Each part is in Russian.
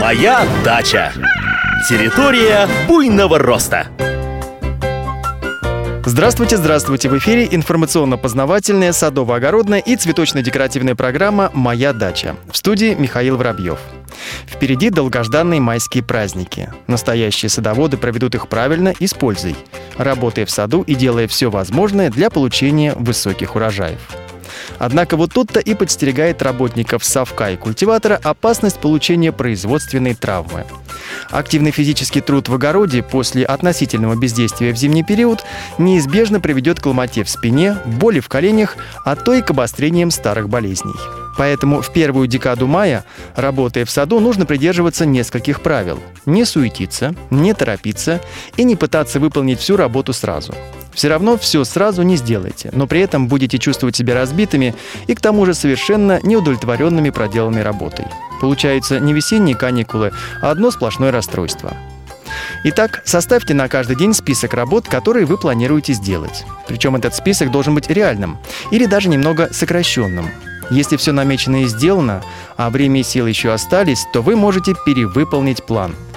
Моя дача. Территория буйного роста. Здравствуйте, здравствуйте! В эфире информационно-познавательная, садово-огородная и цветочно-декоративная программа «Моя дача». В студии Михаил Воробьев. Впереди долгожданные майские праздники. Настоящие садоводы проведут их правильно и с пользой, работая в саду и делая все возможное для получения высоких урожаев. Однако вот тут-то и подстерегает работников совка и культиватора опасность получения производственной травмы. Активный физический труд в огороде после относительного бездействия в зимний период неизбежно приведет к ломоте в спине, боли в коленях, а то и к обострениям старых болезней. Поэтому в первую декаду мая, работая в саду, нужно придерживаться нескольких правил. Не суетиться, не торопиться и не пытаться выполнить всю работу сразу. Все равно все сразу не сделаете, но при этом будете чувствовать себя разбитыми и к тому же совершенно неудовлетворенными проделанной работой. Получается не весенние каникулы, а одно сплошное расстройство. Итак, составьте на каждый день список работ, которые вы планируете сделать. Причем этот список должен быть реальным или даже немного сокращенным. Если все намечено и сделано, а время и силы еще остались, то вы можете перевыполнить план –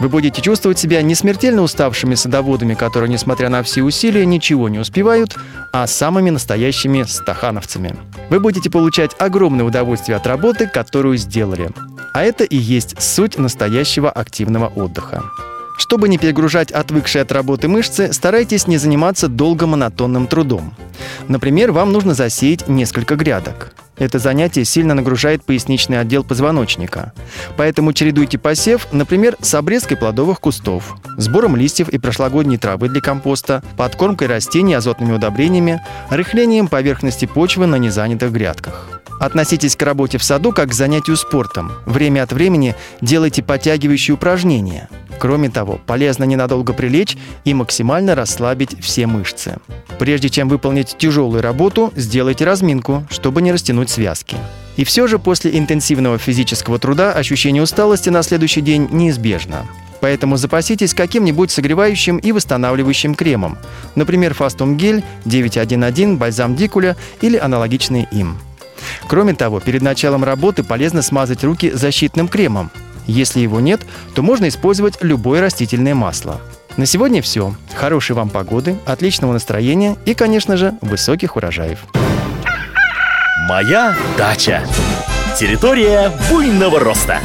вы будете чувствовать себя не смертельно уставшими садоводами, которые, несмотря на все усилия, ничего не успевают, а самыми настоящими стахановцами. Вы будете получать огромное удовольствие от работы, которую сделали. А это и есть суть настоящего активного отдыха. Чтобы не перегружать отвыкшие от работы мышцы, старайтесь не заниматься долго монотонным трудом. Например, вам нужно засеять несколько грядок. Это занятие сильно нагружает поясничный отдел позвоночника. Поэтому чередуйте посев, например, с обрезкой плодовых кустов, сбором листьев и прошлогодней травы для компоста, подкормкой растений азотными удобрениями, рыхлением поверхности почвы на незанятых грядках. Относитесь к работе в саду как к занятию спортом. Время от времени делайте подтягивающие упражнения. Кроме того, полезно ненадолго прилечь и максимально расслабить все мышцы. Прежде чем выполнить тяжелую работу, сделайте разминку, чтобы не растянуть связки. И все же после интенсивного физического труда ощущение усталости на следующий день неизбежно. Поэтому запаситесь каким-нибудь согревающим и восстанавливающим кремом. Например, Фастум Гель, 911, бальзам Дикуля или аналогичные им. Кроме того, перед началом работы полезно смазать руки защитным кремом. Если его нет, то можно использовать любое растительное масло. На сегодня все. Хорошей вам погоды, отличного настроения и, конечно же, высоких урожаев. Моя дача. Территория буйного роста.